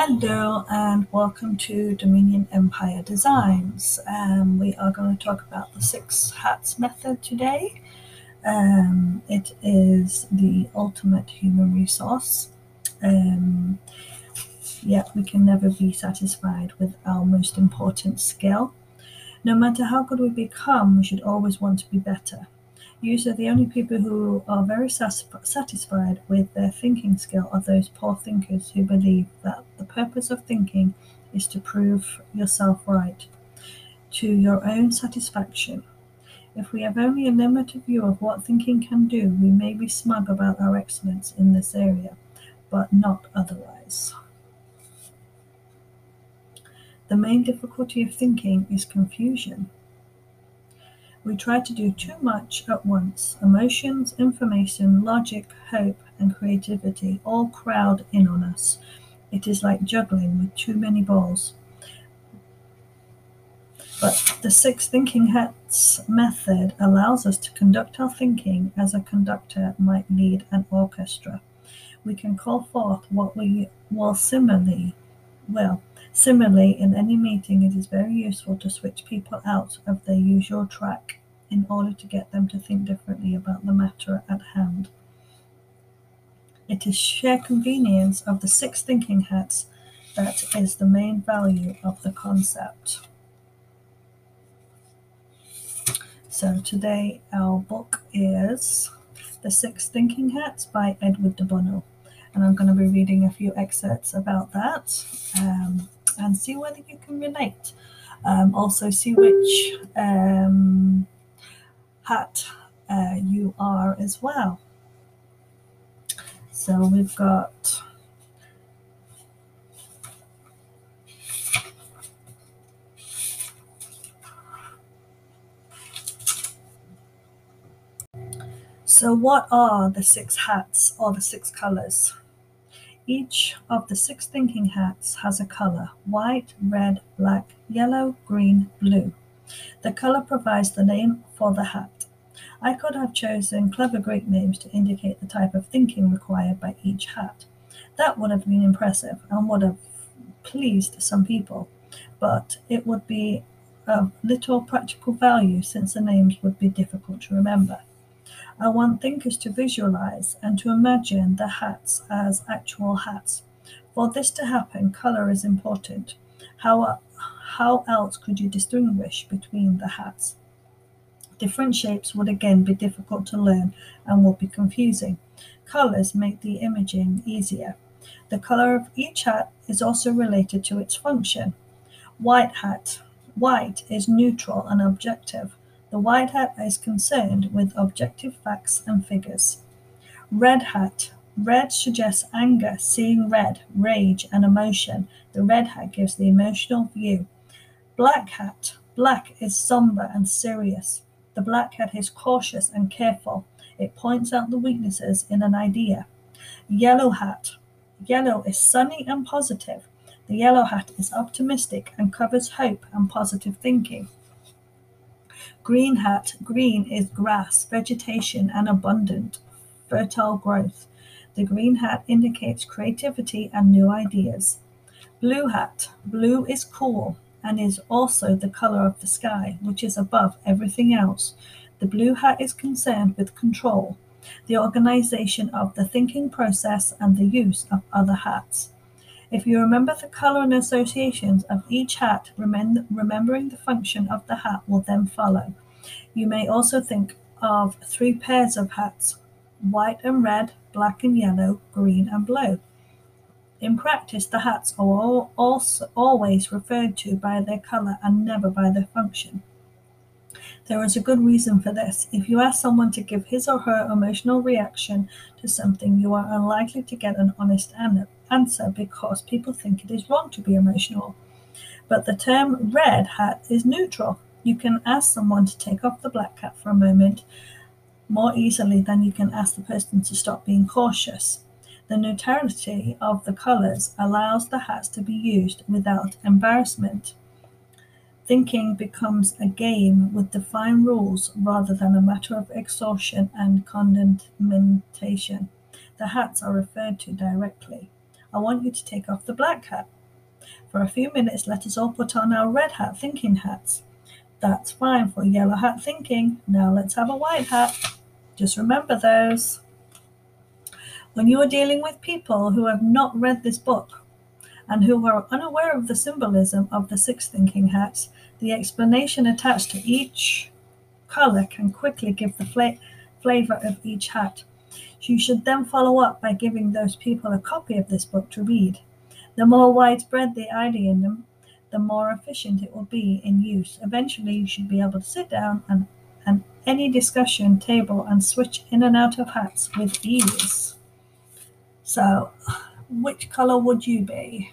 Hello and welcome to Dominion Empire Designs. Um, we are going to talk about the six hats method today. Um, it is the ultimate human resource. Um, yet we can never be satisfied with our most important skill. No matter how good we become, we should always want to be better. Usually, the only people who are very satisfied with their thinking skill are those poor thinkers who believe that the purpose of thinking is to prove yourself right to your own satisfaction. If we have only a limited view of what thinking can do, we may be smug about our excellence in this area, but not otherwise. The main difficulty of thinking is confusion. We try to do too much at once. Emotions, information, logic, hope, and creativity all crowd in on us. It is like juggling with too many balls. But the six thinking hats method allows us to conduct our thinking as a conductor might lead an orchestra. We can call forth what we will similarly well Similarly, in any meeting, it is very useful to switch people out of their usual track in order to get them to think differently about the matter at hand. It is sheer convenience of the six thinking hats that is the main value of the concept. So today our book is The Six Thinking Hats by Edward de Bono. And I'm going to be reading a few excerpts about that. Um, and see whether you can relate. Um, also, see which um, hat uh, you are as well. So we've got So, what are the six hats or the six colors? Each of the six thinking hats has a color: white, red, black, yellow, green, blue. The color provides the name for the hat. I could have chosen clever Greek names to indicate the type of thinking required by each hat. That would have been impressive and would have pleased some people, but it would be of little practical value since the names would be difficult to remember. I want thinkers to visualize and to imagine the hats as actual hats. For this to happen, color is important. How, how else could you distinguish between the hats? Different shapes would again be difficult to learn and would be confusing. Colors make the imaging easier. The color of each hat is also related to its function. White hat. White is neutral and objective. The white hat is concerned with objective facts and figures. Red hat. Red suggests anger, seeing red, rage, and emotion. The red hat gives the emotional view. Black hat. Black is somber and serious. The black hat is cautious and careful. It points out the weaknesses in an idea. Yellow hat. Yellow is sunny and positive. The yellow hat is optimistic and covers hope and positive thinking. Green hat, green is grass, vegetation, and abundant, fertile growth. The green hat indicates creativity and new ideas. Blue hat, blue is cool and is also the color of the sky, which is above everything else. The blue hat is concerned with control, the organization of the thinking process, and the use of other hats. If you remember the color and associations of each hat, remembering the function of the hat will then follow. You may also think of three pairs of hats white and red, black and yellow, green and blue. In practice, the hats are all, also always referred to by their color and never by their function. There is a good reason for this. If you ask someone to give his or her emotional reaction to something, you are unlikely to get an honest answer because people think it is wrong to be emotional. But the term red hat is neutral. You can ask someone to take off the black hat for a moment more easily than you can ask the person to stop being cautious. The neutrality of the colors allows the hats to be used without embarrassment. Thinking becomes a game with defined rules rather than a matter of exhaustion and condemnation. The hats are referred to directly. I want you to take off the black hat. For a few minutes, let us all put on our red hat thinking hats. That's fine for yellow hat thinking. Now let's have a white hat. Just remember those. When you are dealing with people who have not read this book and who are unaware of the symbolism of the six thinking hats, the explanation attached to each color can quickly give the fla- flavor of each hat. You should then follow up by giving those people a copy of this book to read. The more widespread the idea in them, the more efficient it will be in use. Eventually, you should be able to sit down and, and any discussion table and switch in and out of hats with ease. So, which color would you be?